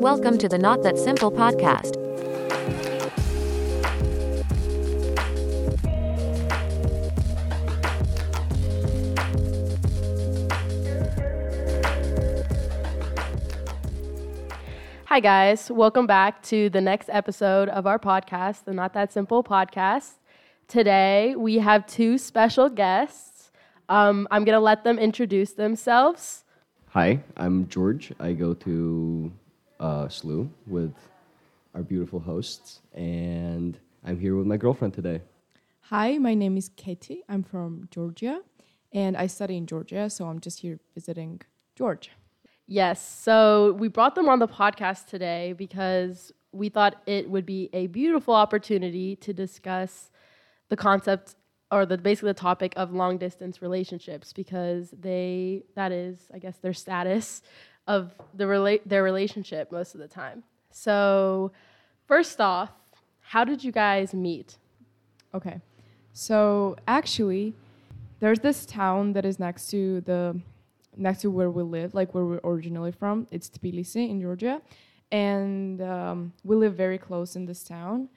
Welcome to the Not That Simple podcast. Hi, guys. Welcome back to the next episode of our podcast, the Not That Simple podcast. Today, we have two special guests. Um, I'm going to let them introduce themselves. Hi, I'm George. I go to uh, SLU with our beautiful hosts, and I'm here with my girlfriend today. Hi, my name is Keti. I'm from Georgia and I study in Georgia, so I'm just here visiting George. Yes, so we brought them on the podcast today because we thought it would be a beautiful opportunity to discuss the concept or the basically the topic of long distance relationships because they that is I guess their status of the rela- their relationship most of the time. So, first off, how did you guys meet? Okay. So actually, there's this town that is next to the next to where we live, like where we're originally from. It's Tbilisi in Georgia, and um, we live very close in this town.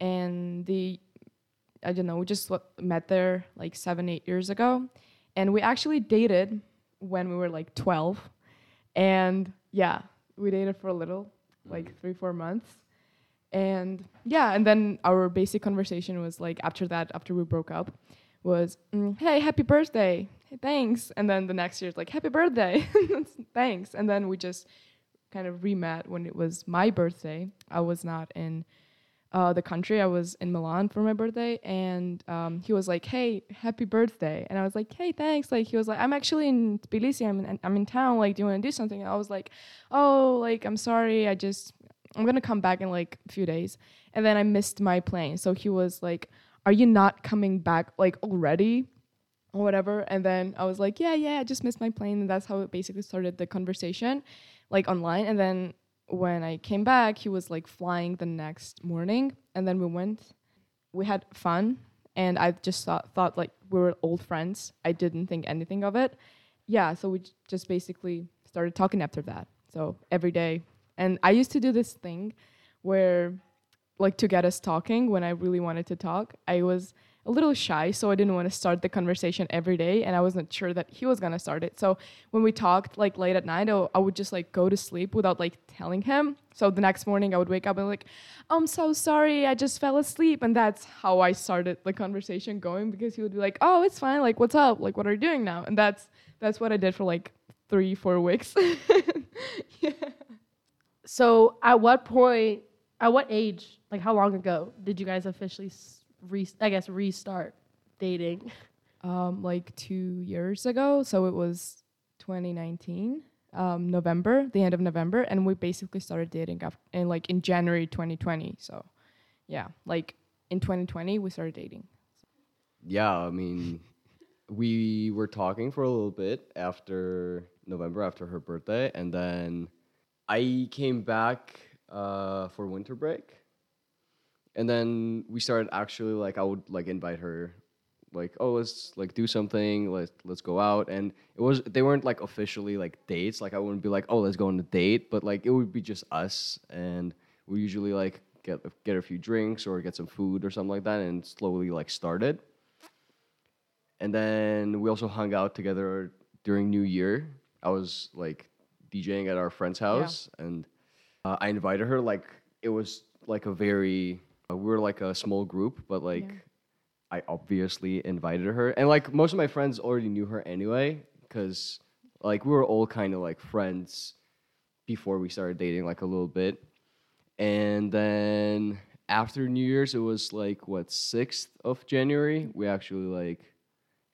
And the I don't know, we just met there like seven, eight years ago, and we actually dated when we were like twelve, and yeah, we dated for a little, like three, four months. And yeah, and then our basic conversation was like after that, after we broke up, was mm, hey, happy birthday, hey, thanks. And then the next year, it's like happy birthday, thanks. And then we just kind of re-met when it was my birthday. I was not in uh, the country. I was in Milan for my birthday, and um, he was like, "Hey, happy birthday!" And I was like, "Hey, thanks." Like he was like, "I'm actually in Tbilisi. I'm in, I'm in town. Like, do you want to do something?" And I was like, "Oh, like I'm sorry. I just I'm gonna come back in like a few days." And then I missed my plane, so he was like, "Are you not coming back like already?" Or whatever. And then I was like, "Yeah, yeah, I just missed my plane." And that's how it basically started the conversation, like online. And then when I came back, he was like flying the next morning, and then we went. We had fun, and I just thought thought like we were old friends. I didn't think anything of it. Yeah, so we just basically started talking after that. So every day, and I used to do this thing where, like, to get us talking when I really wanted to talk, I was a little shy, so I didn't want to start the conversation every day, and I wasn't sure that he was gonna start it. So when we talked like late at night, I, would just like go to sleep without like telling him. So the next morning, I would wake up and like, I'm so sorry, I just fell asleep, and that's how I started the conversation going because he would be like, Oh, it's fine, like what's up, like what are you doing now? And that's that's what I did for like three, four weeks. yeah. So, at what point, at what age, like how long ago did you guys officially, re- I guess, restart dating? um, like two years ago. So it was 2019, um, November, the end of November, and we basically started dating af- in like in January 2020. So yeah, like in 2020 we started dating. Yeah, I mean, we were talking for a little bit after November, after her birthday, and then I came back uh, for winter break, and then we started actually like I would like invite her, like oh let's like do something, let's let's go out, and it was they weren't like officially like dates, like I wouldn't be like oh let's go on a date, but like it would be just us, and we usually like get get a few drinks or get some food or something like that, and slowly like started. And then we also hung out together during New Year. I was like DJing at our friend's house, and uh, I invited her. Like it was like a very Uh, we were like a small group, but like Yeah. I obviously invited her, and like most of my friends already knew her anyway, because like we were all kind of like friends before we started dating, like a little bit, and then after New Year's, it was like what sixth of January. We actually like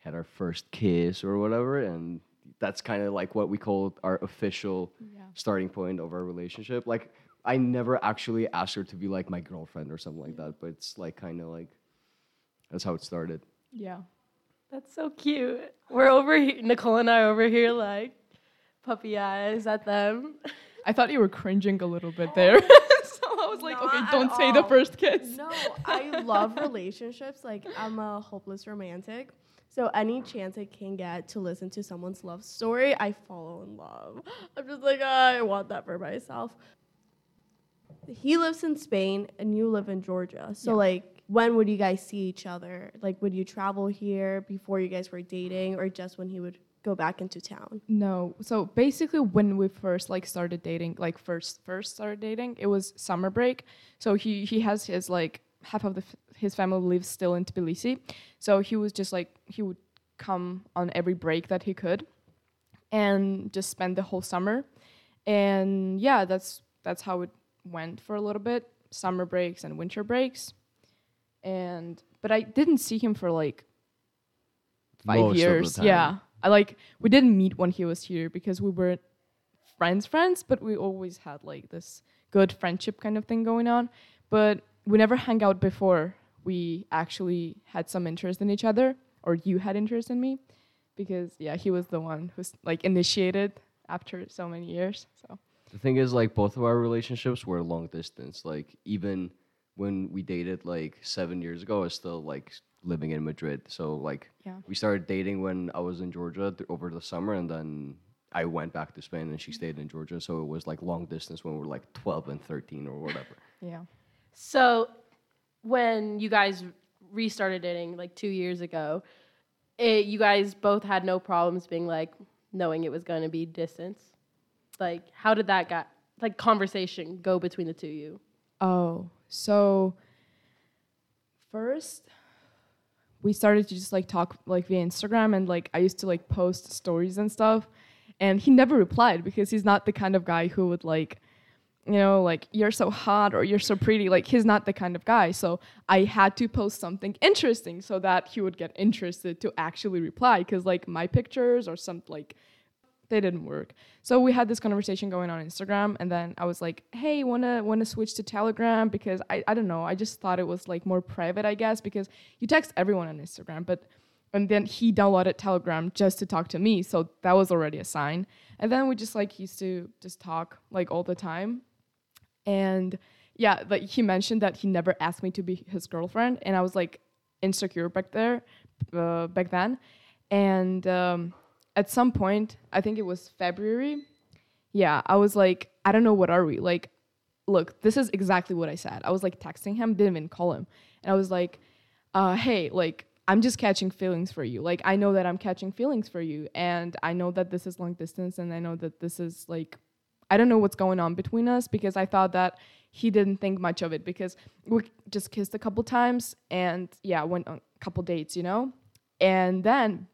had our first kiss or whatever, and that's kind of like what we call our official Yeah. starting point of our relationship. Like I never actually asked her to be like my girlfriend or something like that, but it's like kind of like that's how it started. Yeah. That's so cute. We're over here, Nicole and I over here like puppy eyes at them. I thought you were cringing a little bit there. so I was like, okay, don't at say the first kiss. No, I love relationships. Like I'm a hopeless romantic. So any chance I can get to listen to someone's love story, I fall in love. I'm just like, "Ah, I want that for myself. He lives in Spain and you live in Georgia. So Yeah. like when would you guys see each other? Like would you travel here before you guys were dating or just when he would go back into town? No. So basically when we first like started dating, like first first started dating, it was summer break. So he he has his like half of the f- his family lives still in Tbilisi. So he was just like he would come on every break that he could and just spend the whole summer. And yeah, that's that's how it went for a little bit. Summer breaks and winter breaks. And but I didn't see him for like five Most years. Yeah. I like we didn't meet when he was here because we were friends friends, but we always had like this good friendship kind of thing going on. But we never hung out before we actually had some interest in each other or you had interest in me because yeah, he was the one who's like initiated after so many years. So The thing is, like, both of our relationships were long distance. Like, even when we dated like seven years ago, I was still like living in Madrid. So, like, Yeah. we started dating when I was in Georgia th- over the summer, and then I went back to Spain and she mm-hmm. stayed in Georgia. So, it was like long distance when we were like 12 and 13 or whatever. yeah. So, when you guys restarted dating like two years ago, it, you guys both had no problems being like knowing it was going to be distance. Like, how did that got like conversation go between the two of you? Oh, so first we started to just like talk like via Instagram and like I used to like post stories and stuff. And he never replied because he's not the kind of guy who would like you know like you're so hot or you're so pretty. Like he's not the kind of guy. So I had to post something interesting so that he would get interested to actually reply cuz like my pictures or some like they didn't work. So we had this conversation going on Instagram and then I was like, "Hey, want to switch to Telegram because I I don't know, I just thought it was like more private, I guess, because you text everyone on Instagram, but and then he downloaded Telegram just to talk to me, so that was already a sign. And then we just like used to just talk like all the time. And yeah, like he mentioned that he never asked me to be his girlfriend and I was like insecure back there uh, back then. And um at some point, I think it was February. Yeah, I was like, I don't know what are we? Like, look, this is exactly what I said. I was like texting him, didn't even call him. And I was like, uh, hey, like, I'm just catching feelings for you. Like, I know that I'm catching feelings for you. And I know that this is long distance. And I know that this is like, I don't know what's going on between us because I thought that he didn't think much of it because we just kissed a couple times and yeah, went on a couple dates, you know? And then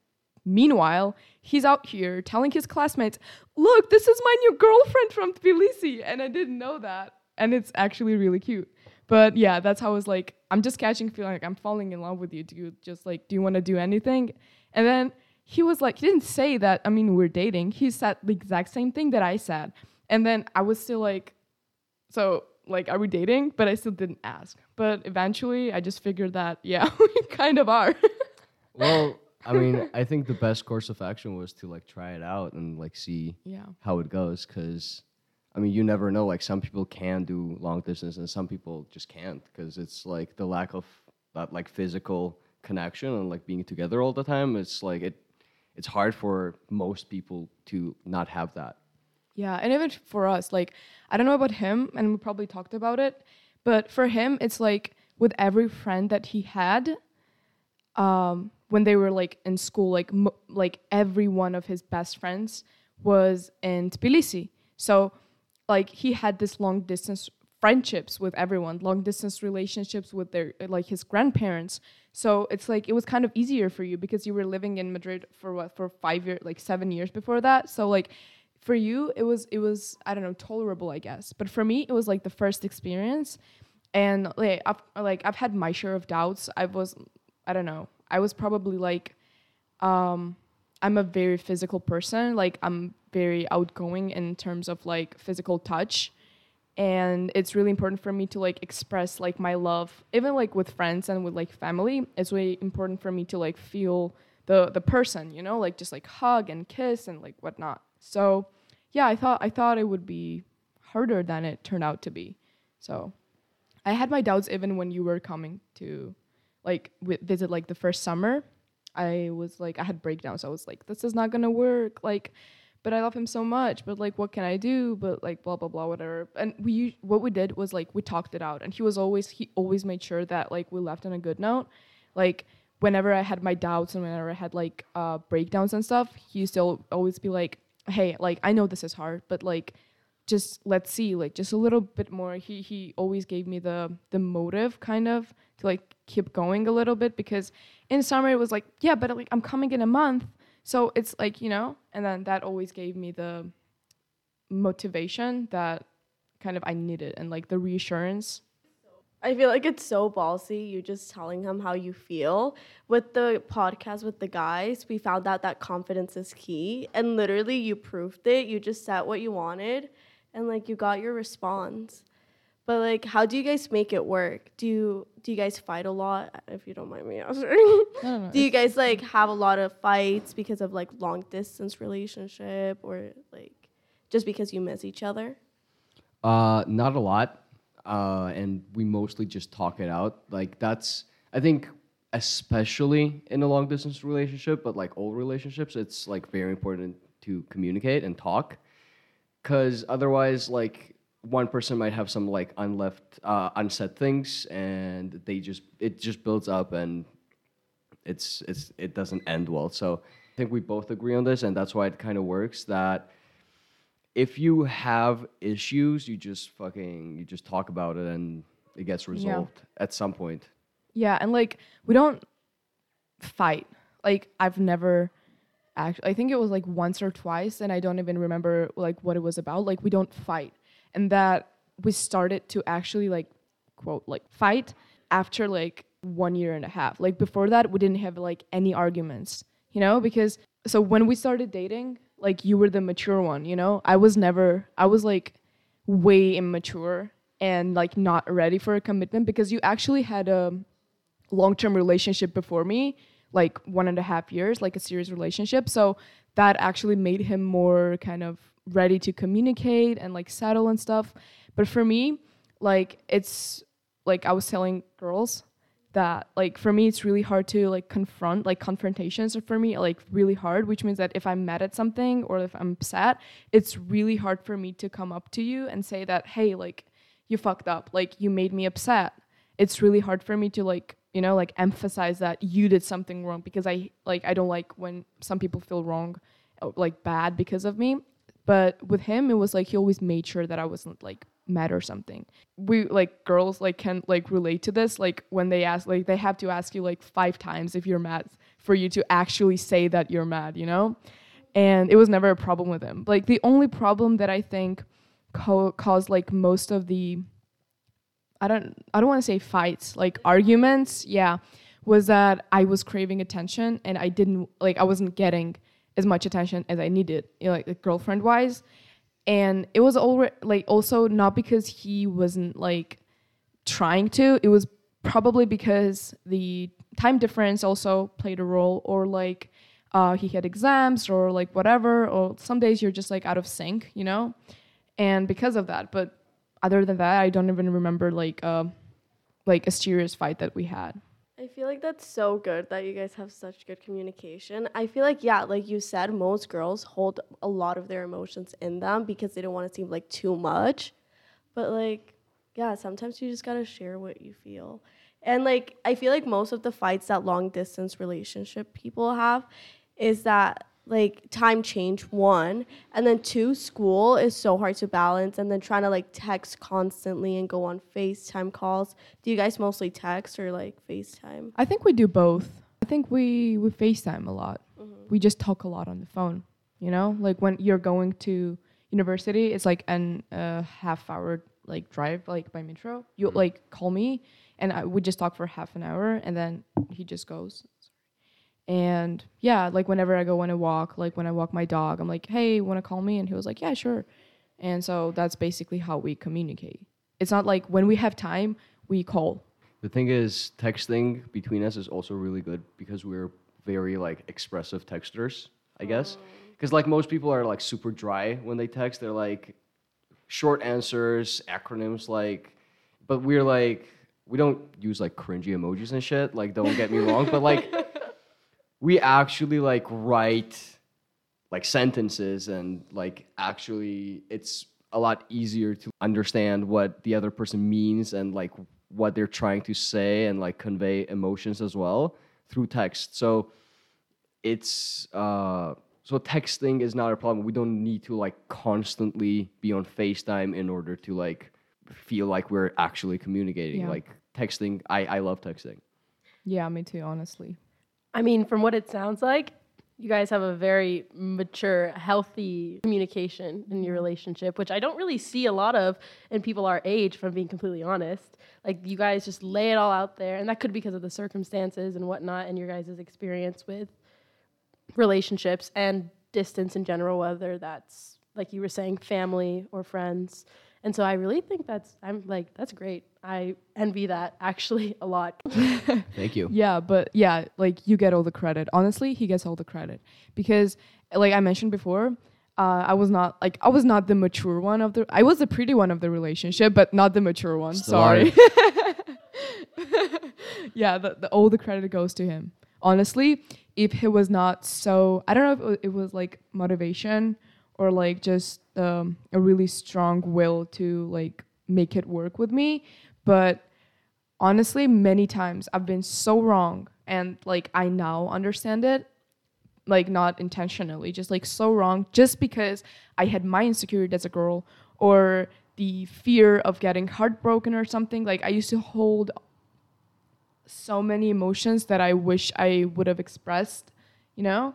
Meanwhile, he's out here telling his classmates, "Look, this is my new girlfriend from Tbilisi," and I didn't know that, and it's actually really cute. But yeah, that's how I was like, I'm just catching feeling like I'm falling in love with you. Do you just like, do you want to do anything? And then he was like, he didn't say that. I mean, we're dating. He said the exact same thing that I said, and then I was still like, so like, are we dating? But I still didn't ask. But eventually, I just figured that yeah, we kind of are. Well, I mean, I think the best course of action was to like try it out and like see yeah. how it goes because i mean you never know like some people can do long distance and some people just can't because it's like the lack of that like physical connection and like being together all the time it's like it it's hard for most people to not have that Yeah, and even for us, like I don't know about him, and we probably talked about it, but for him, it's like with every friend that he had, um, when they were like in school, like like every one of his best friends was in Tbilisi. So, like he had this long distance friendships with everyone, long distance relationships with their like his grandparents. So it's like it was kind of easier for you because you were living in Madrid for what for five years, like seven years before that. So like for you it was it was i don't know tolerable i guess but for me it was like the first experience and like I've, like I've had my share of doubts i was i don't know i was probably like um i'm a very physical person. Like i'm very outgoing in terms of like physical touch. And it's really important for me to like express like my love even like with friends and with like family. It's really important for me to like feel the the person you know like just like hug and kiss and like whatnot. So yeah i thought i thought it would be harder than it turned out to be. So i had my doubts even when you were coming to like visit like the first summer i was like i had breakdowns i was like this is not gonna work like but I love him so much. But like, what can I do? But like, blah blah blah, whatever. And we what we did was like we talked it out, and he was always he always made sure that like we left on a good note. Like whenever I had my doubts and whenever I had like uh, breakdowns and stuff, he used to always be like, "Hey, like I know this is hard, but like." just let's see like just a little bit more he he always gave me the the motive kind of to like keep going a little bit because in summer it was like yeah but like i'm coming in a month so it's like you know and then that always gave me the motivation that kind of i needed and like the reassurance I feel like it's so ballsy. You just telling him how you feel. With the podcast with the guys, we found out that confidence is key, and literally you proved it. You just said what you wanted, and like you got your response. But like, how do you guys make it work? Do you do you guys fight a lot? If you don't mind me asking, no, no, do you guys like have a lot of fights because of like long distance relationship or like just because you miss each other? Uh, not a lot. Uh, and we mostly just talk it out. Like that's, I think, especially in a long distance relationship, but like old relationships, it's like very important to communicate and talk, because otherwise, like one person might have some like unleft, uh, unsaid things, and they just it just builds up and it's it's it doesn't end well. So I think we both agree on this, and that's why it kind of works. That if you have issues, you just fucking you just talk about it, and it gets resolved at some point. Yeah, and like we don't fight. Like I've never actually I think it was like once or twice and I don't even remember like what it was about. Like we don't fight. And that we started to actually like quote like fight after like one year and a half. Like before that we didn't have like any arguments, you know? Because so when we started dating, like you were the mature one, you know? I was never I was like way immature and like not ready for a commitment because you actually had a long-term relationship before me like one and a half years like a serious relationship so that actually made him more kind of ready to communicate and like settle and stuff. But for me like it's like i was telling girls that like for me it's really hard to like confront like confrontations are for me like really hard which means that if i'm mad at something or if i'm upset it's really hard for me to come up to you and say that hey like you fucked up. Like you made me upset. It's really hard for me to like you know like emphasize that you did something wrong because i like i don't like when some people feel wrong like bad because of me but with him it was like he always made sure that i wasn't like mad or something. We like girls like can like relate to this. Like when they ask like they have to ask you like five times if you're mad for you to actually say that you're mad you know? And it was never a problem with him. Like the only problem that i think co- caused like most of the I don't I don't want to say fights, like arguments, yeah, was that I was craving attention and I didn't like I wasn't getting as much attention as I needed, you know, like girlfriend wise. And it was already like also not because he wasn't like trying to, it was probably because the time difference also played a role or like uh, he had exams or like whatever or some days you're just like out of sync you know? And because of that but other than that i don't even remember like uh like a serious fight that we had I feel like that's so good that you guys have such good communication. I feel like, yeah, like you said, most girls hold a lot of their emotions in them because they don't want to seem like too much. But, like, yeah, sometimes you just got to share what you feel. And, like, I feel like most of the fights that long distance relationship people have is that, like, time change, one, and then two, school is so hard to balance, and then trying to, like, text constantly and go on FaceTime calls. Do you guys mostly text or, like, FaceTime? i think we do both. I think we we facetime a lot. We just talk a lot on the phone you know? Like when you're going to university it's like an uh, half hour like drive like by metro. You like call me and I would just talk for half an hour and then he just goes and yeah like whenever i go on a walk like when i walk my dog i'm like hey want to call me and he was like yeah sure and so that's basically how we communicate it's not like when we have time we call The thing is, texting between us is also really good because we're very like expressive texters, I guess. Oh. Because like most people are like super dry when they text. They're like short answers, acronyms, like. But we're like we don't use like cringy emojis and shit. Like, don't get me wrong, but like we actually like write like sentences and like actually it's a lot easier to understand what the other person means and like what they're trying to say and like convey emotions as well through text. So it's uh so texting is not a problem. We don't need to like constantly be on FaceTime in order to like feel like we're actually communicating. Yeah. Like texting, I I love texting. Yeah, me too, honestly. I mean, from what it sounds like, you guys have a very mature, healthy communication in your relationship, which I don't really see a lot of in people our age, I'm being completely honest. Like, you guys just lay it all out there, and that could be because of the circumstances and whatnot, and your guys' experience with relationships and distance in general, whether that's, like you were saying, family or friends. And so I really think that's, I'm like, that's great. I envy that actually a lot. Thank you. Yeah, but yeah, like you get all the credit. Honestly, he gets all the credit because, like I mentioned before, uh, I was not like I was not the mature one of the. I was the pretty one of the relationship, but not the mature one. Still. Sorry. yeah, the, the all the credit goes to him. Honestly, if he was not so, I don't know if it was, it was like motivation or like just um, a really strong will to like make it work with me, but honestly many times i've been so wrong and like i now understand it like not intentionally just like so wrong just because i had my insecurity as a girl or the fear of getting heartbroken or something. Like i used to hold so many emotions that i wish i would have expressed you know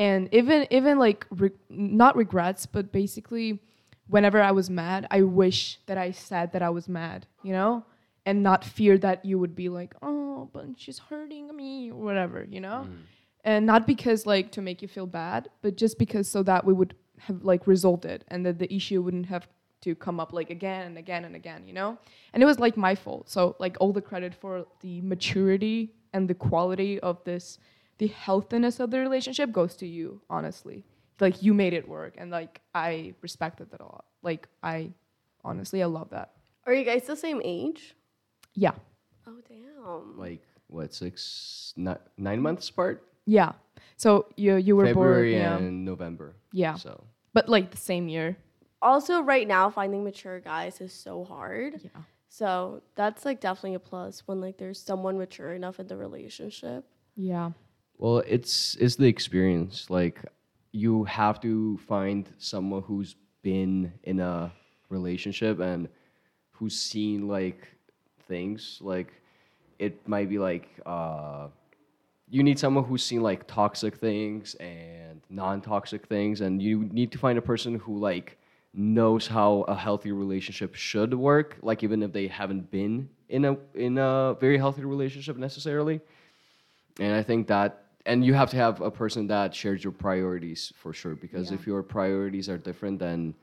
and even even like re- not regrets but basically whenever i was mad i wish that i said that i was mad you know? And not fear that you would be like oh but she's hurting me or whatever you know? Mm. And not because like to make you feel bad but just because so that we would have like resolved it and that the issue wouldn't have to come up like again and again and again you know? And it was like my fault. So like all the credit for the maturity and the quality of this the healthiness of the relationship goes to you honestly like you made it work and like i respected that a lot like i honestly i love that Are you guys the same age? yeah Oh damn. Like what six ni- nine months apart? yeah so you you were February born yeah and November. yeah So but like the same year Also, right now, finding mature guys is so hard. yeah So that's like definitely a plus when like there's someone mature enough in the relationship. yeah Well, it's it's the experience. Like you have to find someone who's been in a relationship and who's seen like things. Like it might be like uh, you need someone who's seen like toxic things and non-toxic things, and you need to find a person who like knows how a healthy relationship should work. Like even if they haven't been in a in a very healthy relationship necessarily. And I think that, and you have to have a person that shares your priorities for sure. Because Yeah. if your priorities are different, then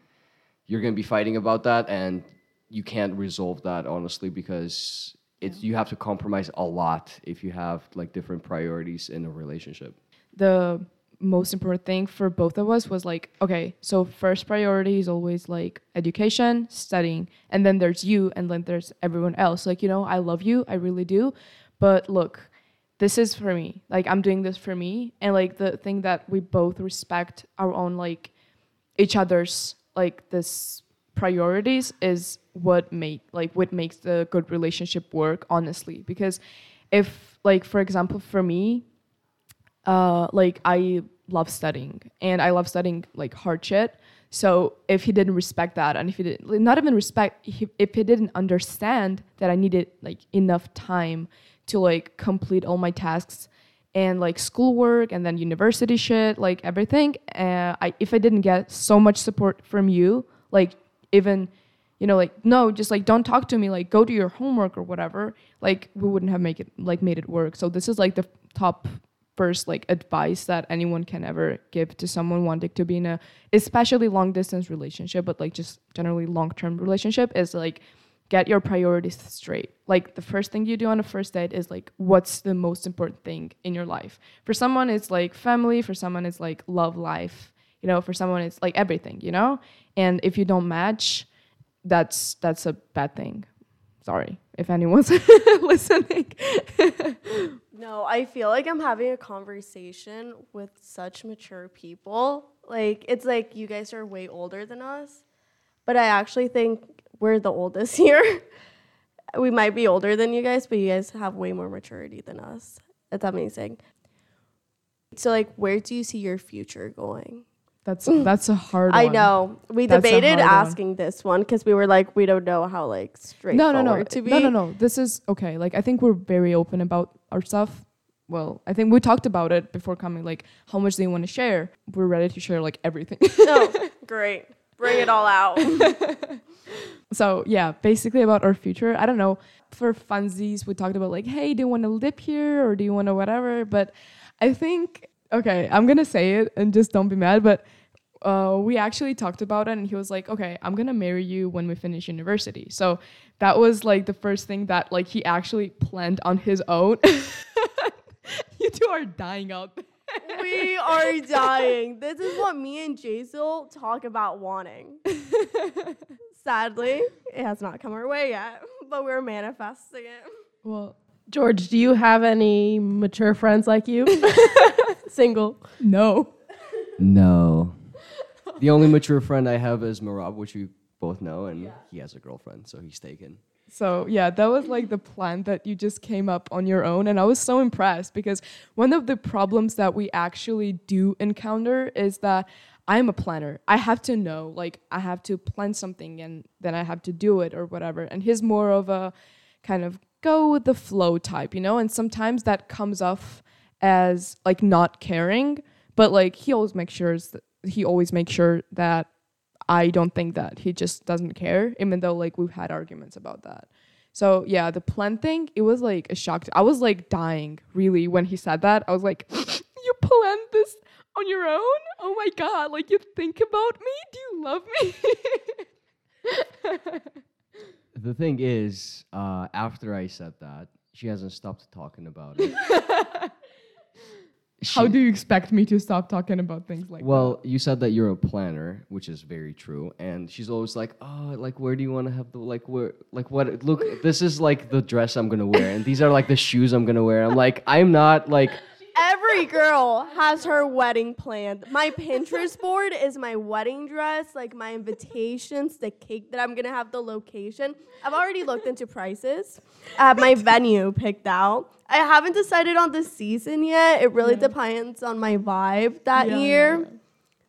you're gonna be fighting about that, and you can't resolve that honestly because it's you have to compromise a lot if you have like different priorities in a relationship. the most important thing for both of us was like okay so first priority is always like education studying and then there's you and then there's everyone else like you know i love you i really do but look this is for me. Like i'm doing this for me. And like the thing that we both respect our own like each other's like this priorities is what make like what makes the good relationship work honestly. Because if like for example for me uh like i love studying and i love studying like hard shit. So if he didn't respect that and if he didn't not even respect if he didn't understand that i needed like enough time to like complete all my tasks and like schoolwork and then university shit like everything. Uh, I, if i didn't get so much support from you like even you know like no just like don't talk to me like go do your homework or whatever like we wouldn't have make it like made it work. So this is like the top first like advice that anyone can ever give to someone wanting to be in a especially long distance relationship but like just generally long term relationship is like get your priorities straight. Like the first thing you do on a first date is like what's the most important thing in your life? For someone it's like family. For someone it's like love life. You know for someone it's like everything you know? And if you don't match that's that's a bad thing. Sorry if anyone's listening. No, I feel like I'm having a conversation with such mature people. Like it's like you guys are way older than us, but I actually think we're the oldest here. we might be older than you guys, but you guys have way more maturity than us. That's amazing. So like, where do you see your future going? That's that's a hard. I one. know we That's debated hard one. asking this one because we were like, we don't know how like straight. No, no, no, to be. no, no, no. This is okay. Like I think we're very open about our stuff. Well, I think we talked about it before coming. Like how much they want to share. We're ready to share like everything. no, great. Bring it all out. so yeah, basically about our future. I don't know. For funsies, we talked about like, hey, do you want to live here or do you want to whatever? But I think okay, I'm gonna say it and just don't be mad. But uh, we actually talked about it, and he was like, okay, I'm gonna marry you when we finish university. So that was like the first thing that like he actually planned on his own. you two are dying out. there. We are dying. This is what me and Jaisal talk about wanting. Sadly, it has not come our way yet, but we're manifesting it. Well, George, do you have any mature friends like you? Single. no. No. the only mature friend I have is Marab, which we both know, and he has a girlfriend, so he's taken. So yeah, that was like the plan that you just came up on your own, and I was so impressed because one of the problems that we actually do encounter is that I'm a planner. I have to know, like I have to plan something, and then I have to do it or whatever. And he's more of a kind of go with the flow type, you know. And sometimes that comes off as like not caring, but like he always makes sure he always makes sure that I don't think that he just doesn't care, even though like we've had arguments about that. So yeah, the plan thing, it was like a shock. To, I was like dying really when he said that. I was like, you planned this on your own? Oh my god! Like you think about me? Do you love me? The thing is, uh, after I said that, she hasn't stopped talking about it. How do you expect me to stop talking about things like that? Well, you said that you're a planner, which is very true, and she's always like, "Oh, like where do you want to have the like where like what? Look, this is like the dress I'm gonna wear, and these are like the shoes I'm gonna wear." I'm like, I'm not like Every girl has her wedding planned. My Pinterest board is my wedding dress, like my invitations, the cake that I'm gonna have, the location. I've already looked into prices. I have my venue picked out. I haven't decided on the season yet. It really depends on my vibe that Yeah, yeah, year. yeah.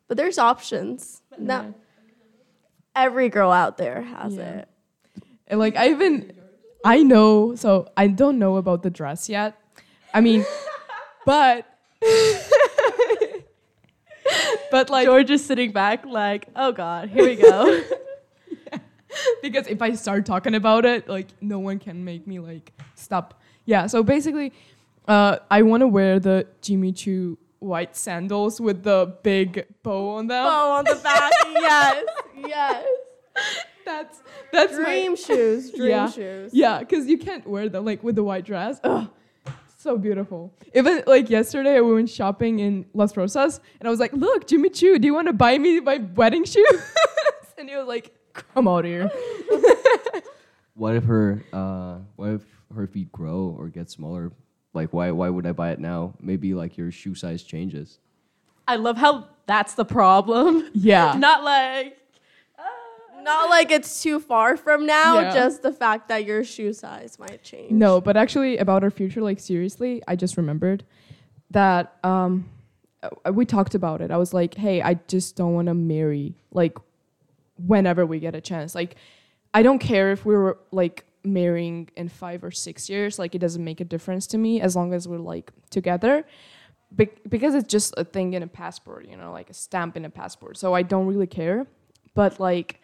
But there's options. No, every girl out there has Yeah. it. And like I even I know so I don't know about the dress yet. I mean but but like George is sitting back like, oh God, here we go. because if I start talking about it, like no one can make me like stop. Yeah, so basically uh I want to wear the Jimmy Choo white sandals with the big bow on them. Bow on the back, yes, yes. That's that's Dream my shoes, dream yeah. shoes. Yeah, because you can't wear them like with the white dress. Ugh, so beautiful. Even like yesterday, we went shopping in Las Rozas, and I was like, "Look, Jimmy Choo, do you want to buy me my wedding shoes?" and he was like, "Come out here." what if her uh what if her feet grow or get smaller? Like why why would I buy it now? Maybe like your shoe size changes. I love how that's the problem. Yeah. Not like Not like it's too far from now, Yeah. just the fact that your shoe size might change. No, but actually about our future, like seriously, I just remembered that um uh, we talked about it. I was like, hey, I just don't want to marry like whenever we get a chance. Like I don't care if we were like marrying in 5 or 6 years, like it doesn't make a difference to me as long as we're like together. Be- because it's just a thing in a passport, you know, like a stamp in a passport. So I don't really care. But like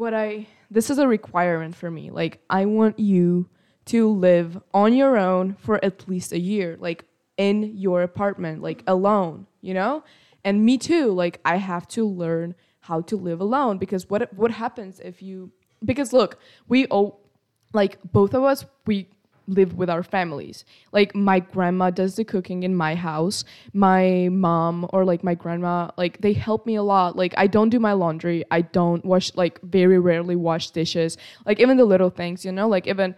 what I this is a requirement for me. Like I want you to live on your own for at least a year, like in your apartment, like alone, you know? And me too, like I have to learn how to live alone because what what happens if you because look, we all like both of us we live with our families. Like my grandma does the cooking in my house. My mom or like my grandma, like they help me a lot. Like I don't do my laundry. I don't wash like very rarely wash dishes. Like even the little things, you know, like even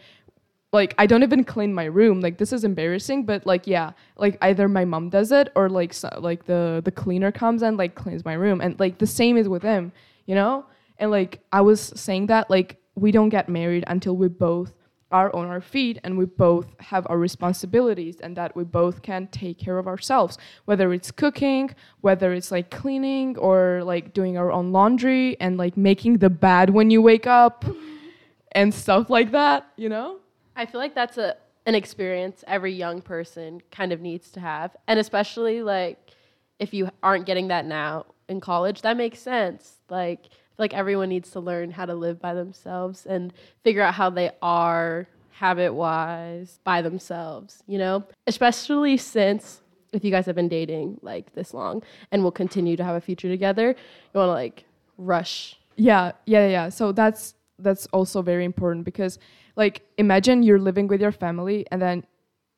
like I don't even clean my room. Like this is embarrassing, but like yeah, like either my mom does it or like so, like the the cleaner comes and like cleans my room, and like the same is with him, you know. And like I was saying that like we don't get married until we both are on our feet and we both have our responsibilities and that we both can take care of ourselves. Whether it's cooking whether it's like cleaning or like doing our own laundry and like making the bed when you wake up and stuff like that you know? I feel like that's a an experience every young person kind of needs to have, and especially like if you aren't getting that now in college, that makes sense. Like like everyone needs to learn how to live by themselves and figure out how they are habit wise by themselves, you know? Especially since if you guys have been dating like this long and will continue to have a future together, you want to like rush. yeah yeah yeah so that's that's also very important because like imagine you're living with your family and then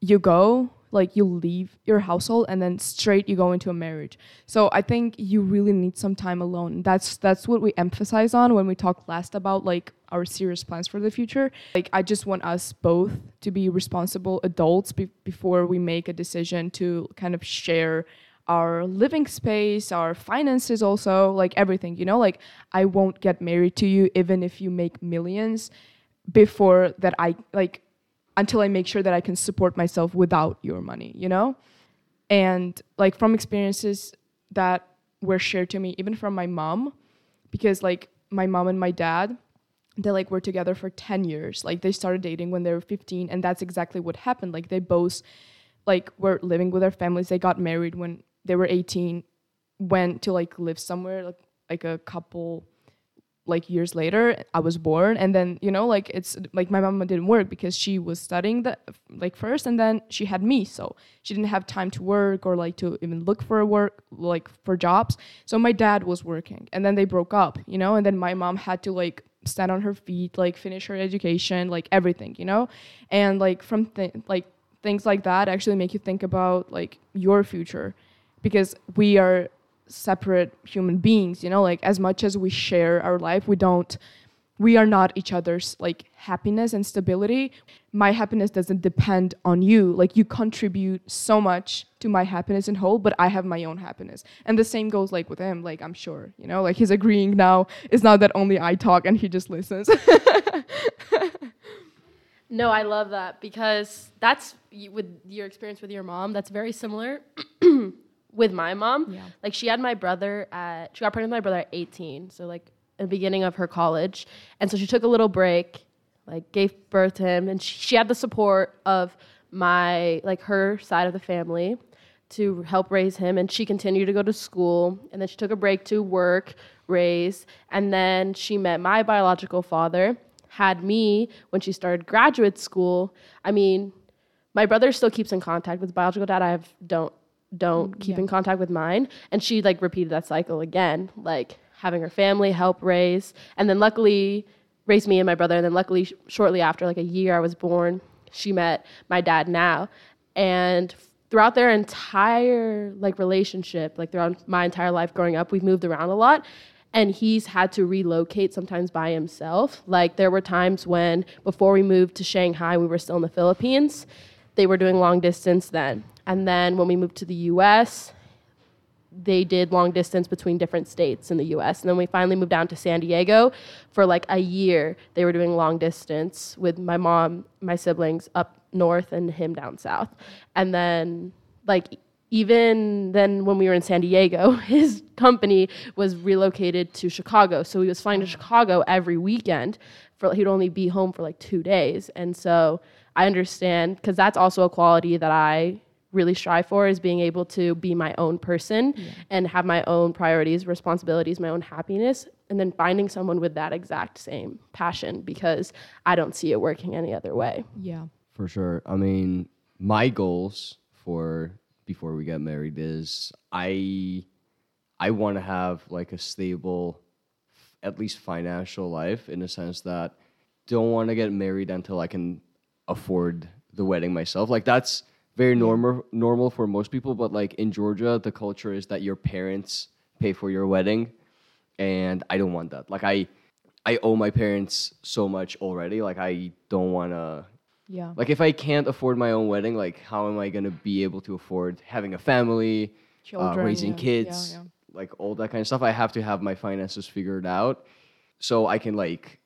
you go like you leave your household and then straight you go into a marriage. So i think you really need some time alone. That's that's what we emphasize on when we talk last about like our serious plans for the future. Like i just want us both to be responsible adults be- before we make a decision to kind of share our living space our finances also like everything you know? Like i won't get married to you even if you make millions before that I like until I make sure that I can support myself without your money, you know? And like from experiences that were shared to me, even from my mom, because like my mom and my dad, they like were together for 10 years. Like they started dating when they were 15, and that's exactly what happened. Like they both like were living with their families. They got married when they were 18, went to like live somewhere like like a couple like years later i was born and then you know like it's like my mama didn't work because she was studying the like first and then she had me so she didn't have time to work or like to even look for work like for jobs. So my dad was working and then they broke up you know and then my mom had to like stand on her feet like finish her education like everything you know? And like from th- like things like that actually make you think about like your future because we are separate human beings you know like as much as we share our life we don't we are not each other's like happiness and stability. My happiness doesn't depend on you. Like you contribute so much to my happiness in whole but i have my own happiness. And the same goes like with him like i'm sure you know like he's agreeing now. It's not that only i talk and he just listens. No, I love that because that's with your experience with your mom. That's very similar with my mom. Yeah. Like she had my brother at she got pregnant with my brother at 18, so like the beginning of her college, and so she took a little break, like gave birth to him, and she, she had the support of my like her side of the family to help raise him and she continued to go to school and then she took a break to work raise and then she met my biological father had me when she started graduate school i mean my brother still keeps in contact with biological dad i have don't don't mm, keep yeah. in contact with mine. And she like repeated that cycle again like having her family help raise. And then luckily raised me and my brother. And then luckily sh- shortly after like a year i was born she met my dad now. And throughout their entire like relationship like throughout my entire life growing up we've moved around a lot. And he's had to relocate sometimes by himself. Like there were times when before we moved to shanghai we were still in the philippines. They were doing long distance then and then when we moved to the us they did long distance between different states in the US. And then we finally moved down to San Diego for like a year. They were doing long distance with my mom, my siblings up north, and him down south. And then, like, even then, when we were in San Diego, his company was relocated to Chicago. So he was flying to Chicago every weekend. For he'd only be home for like two days, and so I understand because that's also a quality that I really strive for is being able to be my own person and have my own priorities, responsibilities, my own happiness, and then finding someone with that exact same passion because I don't see it working any other way. yeah For sure. I mean, my goals for before we get married is I I want to have like a stable at least financial life in the sense that don't want to get married until I can afford the wedding myself. Like that's very normal normal for most people, but like in Georgia, the culture is that your parents pay for your wedding, and I don't want that. Like I I owe my parents so much already. Like I don't want to Yeah. Like if I can't afford my own wedding, like how am I gonna be able to afford having a family, uh, Children, raising yeah, kids, yeah, yeah. like all that kind of stuff? I have to have my finances figured out, so I can like,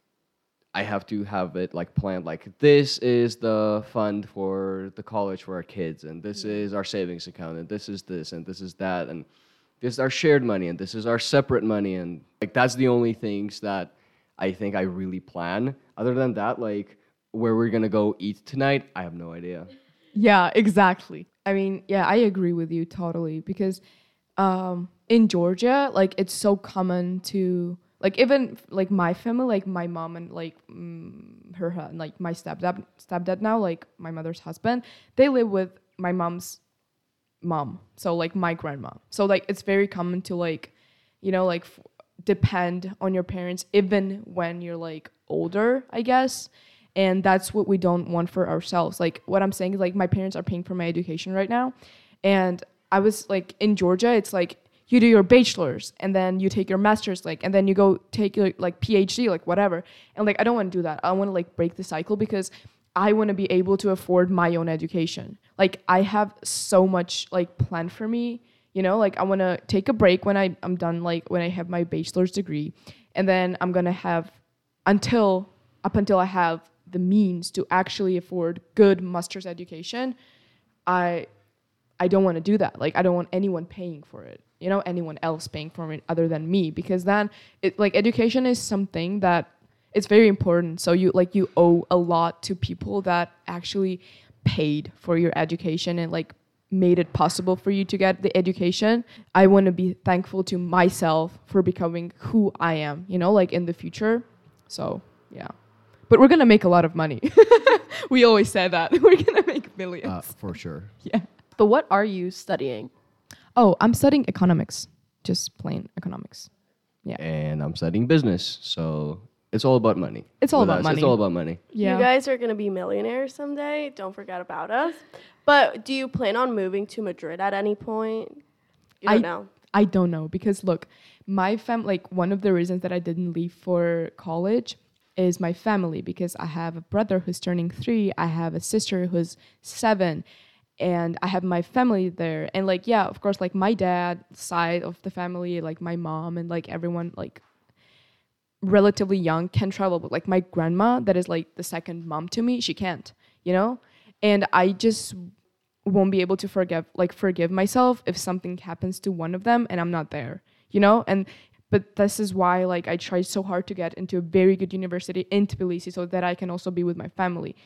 I have to have it like planned. Like this is the fund for the college for our kids, and this is our savings account, and this is this, and this is that, and this is our shared money, and this is our separate money, and like that's the only things that I think I really plan. Other than that, like where we're gonna go eat tonight, I have no idea. Yeah, exactly. I mean, yeah, I agree with you totally because um in Georgia, like it's so common to like even like my family, like my mom and like mm, her hu- like my stepdad stepdad now, like my mother's husband, they live with my mom's mom. So like my grandma. So like it's very common to like you know like f- depend on your parents even when you're like older, I guess and that's what we don't want for ourselves like what i'm saying is like my parents are paying for my education right now and i was like in georgia it's like you do your bachelor's and then you take your master's like and then you go take your like phd like whatever. And like i don't want to do that. I want to like break the cycle because i want to be able to afford my own education. Like i have so much like planned for me you know? Like i want to take a break when I, i'm done like when i have my bachelor's degree and then i'm gonna have until up until i have the means to actually afford good master's education i i don't want to do that. Like i don't want anyone paying for it you know anyone else paying for it other than me because then it like education is something that it's very important. So you like you owe a lot to people that actually paid for your education and like made it possible for you to get the education. I want to be thankful to myself for becoming who i am you know like in the future. So yeah. But we're gonna make a lot of money. We always say that. We're gonna make millions. Uh, for sure. yeah. But what are you studying? Oh i'm studying economics just plain economics Yeah. And I'm studying business, so it's all about money. It's all With about us, money. It's all about money. yeah You guys are going to be millionaires someday. Don't forget about us. But do you plan on moving to Madrid at any point? You don't I- know. I don't know because look, my fam like one of the reasons that I didn't leave for college is my family because I have a brother who's turning 3, I have a sister who's 7 and I have my family there and like yeah, of course like my dad side of the family, like my mom and like everyone like relatively young can travel but like my grandma that is like the second mom to me, she can't, you know? And I just won't be able to forgive like forgive myself if something happens to one of them and I'm not there, you know? And but this is why like I tried so hard to get into a very good university in Tbilisi so that I can also be with my family.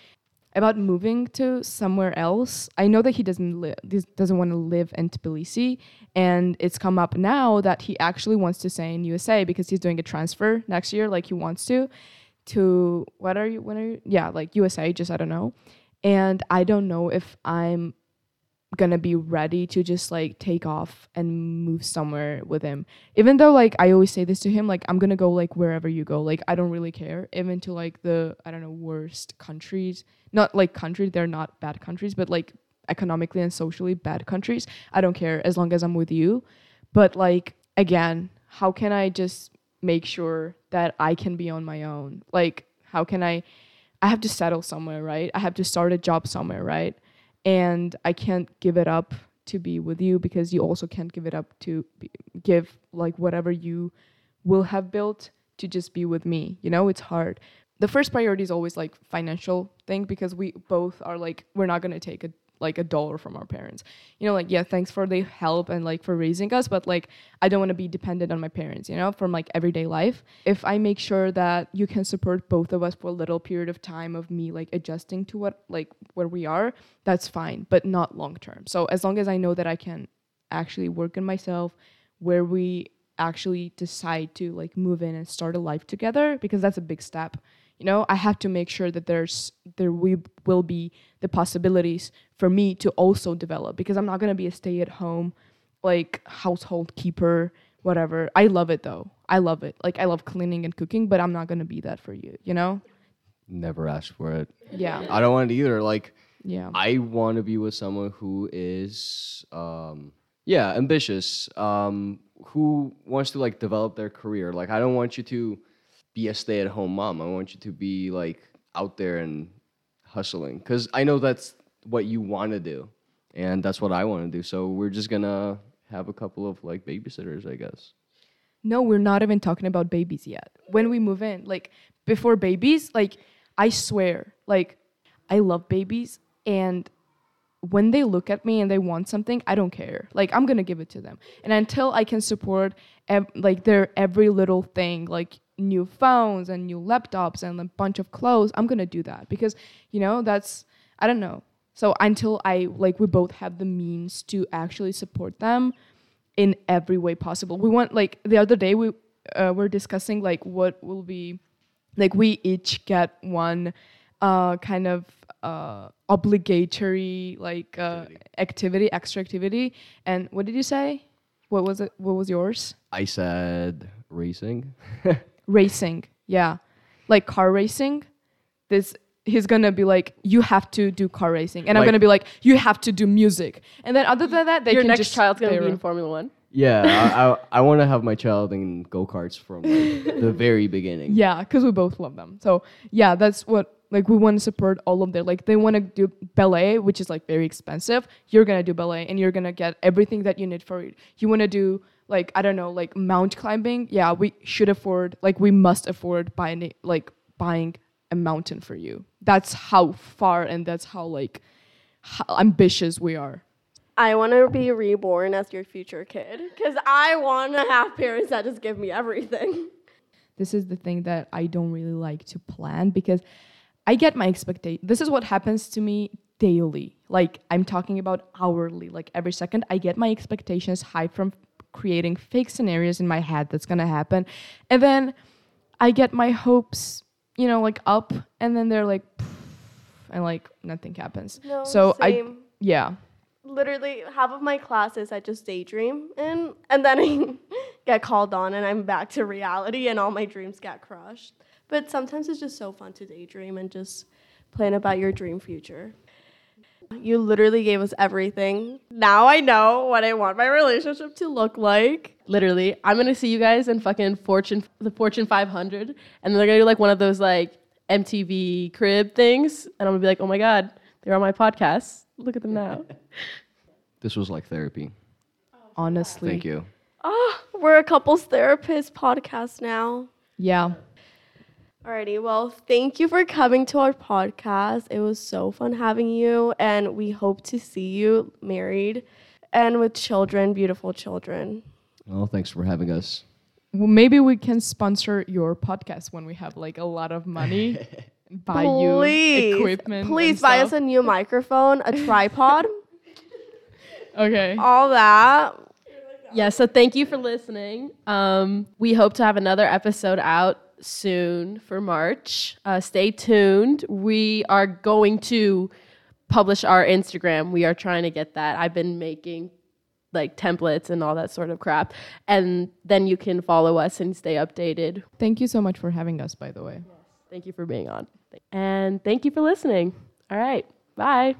About moving to somewhere else, I know that he doesn't doesn't want to live in Tbilisi and it's come up now that he actually wants to stay in USA because he's doing a transfer next year like he wants to to what are you when are you yeah like USA just I don't know. And I don't know if I'm gonna be ready to just like take off and move somewhere with him. Even though like i always say this to him like i'm gonna go like wherever you go. Like i don't really care. Even to like the i don't know worst countries not like countries they're not bad countries but like economically and socially bad countries i don't care as long as i'm with you. But like again how can i just make sure that i can be on my own? Like how can i i have to settle somewhere right? I have to start a job somewhere right and I can't give it up to be with you because you also can't give it up to be, give like whatever you will have built to just be with me. You know, it's hard. The first priority is always like financial thing because we both are like we're not going to take a like a dollar from our parents. You know, like yeah, thanks for the help and like for raising us, but like I don't want to be dependent on my parents, you know, from like everyday life. If I make sure that you can support both of us for a little period of time of me like adjusting to what like where we are, that's fine, but not long term. So as long as I know that I can actually work on myself where we actually decide to like move in and start a life together because that's a big step you know i have to make sure that there's there we will be the possibilities for me to also develop because i'm not going to be a stay at home like household keeper whatever i love it though i love it like i love cleaning and cooking but i'm not going to be that for you you know Never asked for it. yeah I don't want it either. Like yeah I want to be with someone who is, um, yeah, ambitious, um, who wants to like develop their career. Like I don't want you to be a stay-at-home mom. I want you to be like out there and hustling because I know that's what you want to do, and that's what I want to do. So we're just gonna have a couple of like babysitters, I guess. No, we're not even talking about babies yet. When we move in, like before babies, like I swear, like I love babies and when they look at me and they want something, I don't care. Like I'm gonna give it to them. And until I can support ev- like their every little thing, like new phones and new laptops and a bunch of clothes, I'm gonna do that because you know that's I don't know. So until I like we both have the means to actually support them in every way possible. We want like the other day we uh, were discussing like what will be like we each get one uh, kind of uh, obligatory like uh, activity, extra activity. And what did you say? What was it? What was yours? I said racing. Racing. Yeah, like car racing. This he's gonna be like, you have to do car racing, and I'm gonna be like, you have to do music. And then other than that, they Your can next just child's gonna play be in. Formula One. yeah, I, I, I want to have my child in go karts from like, the very beginning. Yeah, because we both love them. So yeah, that's what like we want to support all of their like they want to do ballet, which is like very expensive. You're gonna do ballet, and you're gonna get everything that you need for it. You want to do like I don't know, like mount climbing. Yeah, we should afford like we must afford buying like buying a mountain for you. That's how far and that's how like how ambitious we are. I want to be reborn as your future kid because I want to have parents that just give me everything. this is the thing that I don't really like to plan because I get my expectation. This is what happens to me daily. Like I'm talking about hourly, like every second I get my expectations high from creating fake scenarios in my head that's going to happen. And then I get my hopes, you know, like up and then they're like and like nothing happens. No, so I yeah. Literally, half of my classes I just daydream in, and then I get called on, and I'm back to reality, and all my dreams get crushed. But sometimes it's just so fun to daydream and just plan about your dream future. You literally gave us everything. Now I know what I want my relationship to look like. Literally, I'm gonna see you guys in fucking Fortune, the Fortune 500, and then they're gonna do like one of those like MTV crib things, and I'm gonna be like, oh my god, they're on my podcast. Look at them now. This was like therapy. Honestly. Thank you. Oh, we're a couples therapist podcast now. Yeah. Alrighty, well, thank you for coming to our podcast. It was so fun having you, and we hope to see you married and with children, beautiful children. Well, thanks for having us. Well, maybe we can sponsor your podcast when we have like a lot of money. buy please, you equipment. Please buy stuff. us a new microphone, a tripod, Okay. all that. Yeah, so thank you for listening. Um, we hope to have another episode out soon for March. Uh, stay tuned. We are going to publish our Instagram. We are trying to get that. I've been making like templates and all that sort of crap. And then you can follow us and stay updated. Thank you so much for having us, by the way. Thank you for being on. And thank you for listening. All right. Bye.